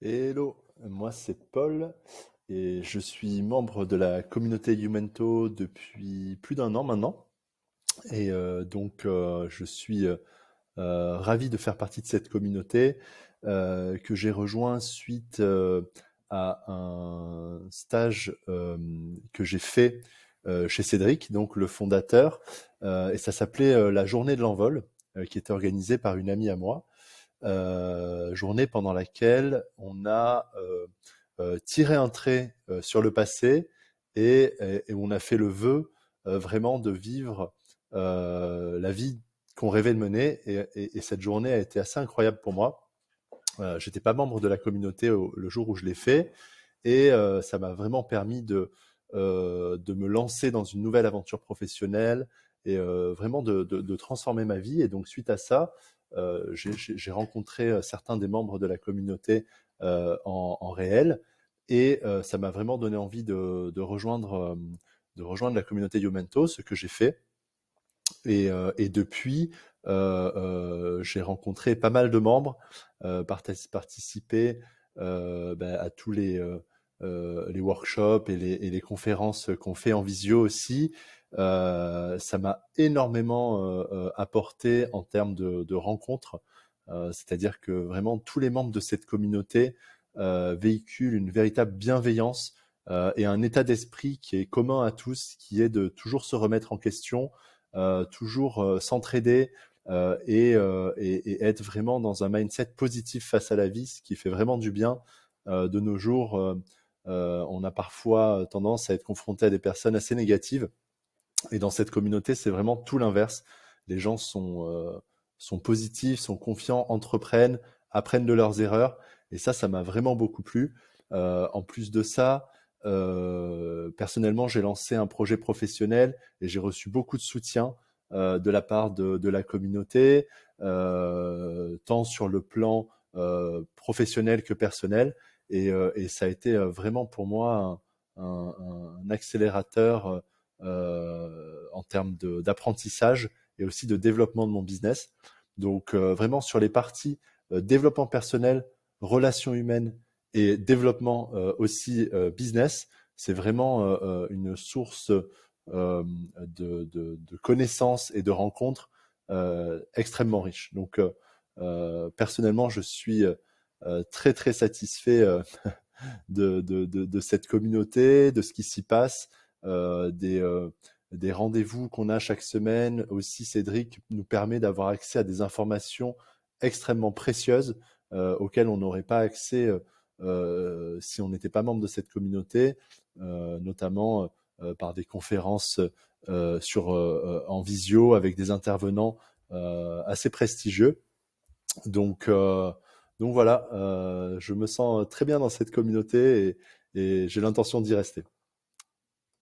Hello, moi c'est Paul et je suis membre de la communauté Youmento depuis plus d'un an maintenant. Et euh, donc euh, je suis euh, ravi de faire partie de cette communauté que j'ai rejoint suite à un stage que j'ai fait chez Cédric, donc le fondateur, et ça s'appelait la journée de l'envol, qui était organisée par une amie à moi. Euh, journée pendant laquelle on a euh, euh, tiré un trait sur le passé et, on a fait le vœu vraiment de vivre la vie qu'on rêvait de mener. Et, cette journée a été assez incroyable pour moi. Euh, J'étais pas membre de la communauté le jour où je l'ai fait, et ça m'a vraiment permis de de me lancer dans une nouvelle aventure professionnelle et vraiment de, transformer ma vie. Et donc suite à ça, j'ai rencontré euh, certains des membres de la communauté euh, en, réel et ça m'a vraiment donné envie de, rejoindre, de rejoindre la communauté Yomento, ce que j'ai fait. Et, depuis, j'ai rencontré pas mal de membres, participé ben, à tous les, les workshops et les, et les conférences qu'on fait en visio aussi. Euh, ça m'a énormément euh, euh, apporté en termes de, rencontres. C'est-à-dire que vraiment tous les membres de cette communauté véhiculent une véritable bienveillance et un état d'esprit qui est commun à tous, qui est de toujours se remettre en question, toujours s'entraider, et, être vraiment dans un mindset positif face à la vie, ce qui fait vraiment du bien. de nos jours, on a parfois tendance à être confronté à des personnes assez négatives. Et dans cette communauté, c'est vraiment tout l'inverse. Les gens sont, euh, sont positifs, sont confiants, entreprennent, apprennent de leurs erreurs. Et ça, ça m'a vraiment beaucoup plu. Euh, en plus de ça, euh, personnellement, j'ai lancé un projet professionnel et j'ai reçu beaucoup de soutien euh, de la part de, de la communauté, euh, tant sur le plan euh, professionnel que personnel. Et, et, ça a été vraiment pour moi un, un, un accélérateur euh, en termes d'apprentissage et aussi de développement de mon business. Donc euh, vraiment sur les parties euh, développement personnel, relations humaines et développement aussi business, c'est vraiment une source de, de, de, connaissances et de rencontres extrêmement riche. Donc personnellement, je suis très très satisfait de, de, cette communauté, de ce qui s'y passe. Euh, des, euh, des rendez-vous qu'on a chaque semaine. Aussi, Cédric nous permet d'avoir accès à des informations extrêmement précieuses euh, auxquelles on n'aurait pas accès si on n'était pas membre de cette communauté, notamment par des conférences en visio avec des intervenants assez prestigieux. Donc, donc voilà, je me sens très bien dans cette communauté et j'ai l'intention d'y rester.